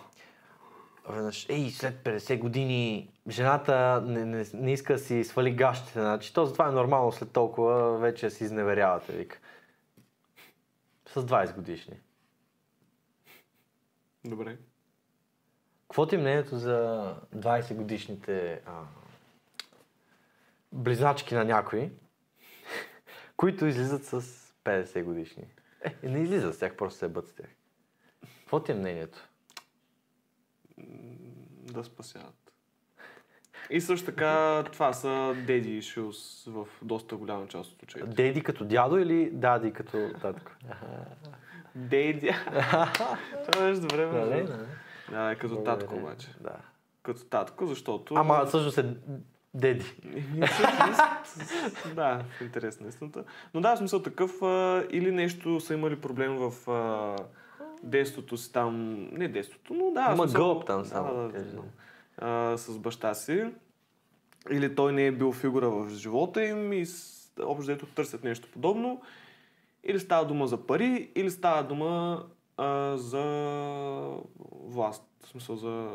веднъж, ей, след 50 години жената не, не, не иска да си свали гащите, значи то затова е нормално след толкова вече си изневерявате, вика. С 20 годишни. Добре. Какво ти е мнението за 20 годишните а, близначки на някои, [laughs] които излизат с 50 годишни? Е, не излизат с тях, просто се бъд с тях. Какво ти е мнението? Да спасяват. И също така, това са daddy issues в доста голяма част от случаите. Деди като дядо или дади като татко? Деди. Това беше добре, нали? Нали? Да, е като Благодаря. татко обаче. Да. Като татко, защото... Ама всъщност е деди. Да, в истината. Но да, в смисъл такъв, или нещо са имали проблем в детството си там, не детството, но да. Има гълб там само, Да, да, да, а, с баща си. Или той не е бил фигура в живота им и общо дето търсят нещо подобно. Или става дума за пари, или става дума а, за власт. В смисъл за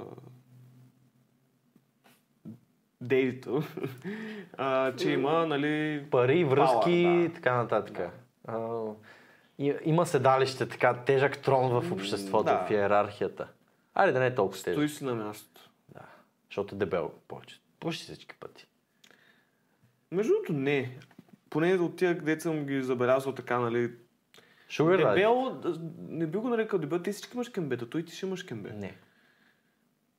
дейто, [laughs] а, че има, нали... Пари, връзки и да. така нататък. А, и- има седалище, така тежък трон в обществото, да. в иерархията. Айде да не е толкова тежък. Стои си на мястото. Да. Защото е дебел повече. Почти всички пъти. Между другото не. Поне от тия, където съм ги забелязал така, нали... Шугар? Дебел, не би го нарекал дебел, ти всички имаш кембета, той ти ще имаш кембе. Не,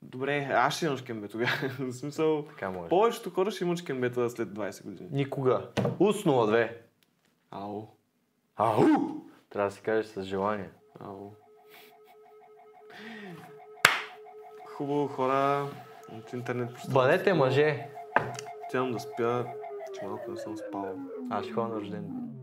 Добре, аз ще имаш кембе тогава. [laughs] В смисъл, така може. повечето хора ще имаш кембета след 20 години. Никога. Уснува две. Ау, Ау! Трябва да си кажеш с желание. ау. Хубаво хора от интернет пространството. Бъдете мъже. Отивам да спя, че малко не съм спал. Аз ще ходя на рожден. ден.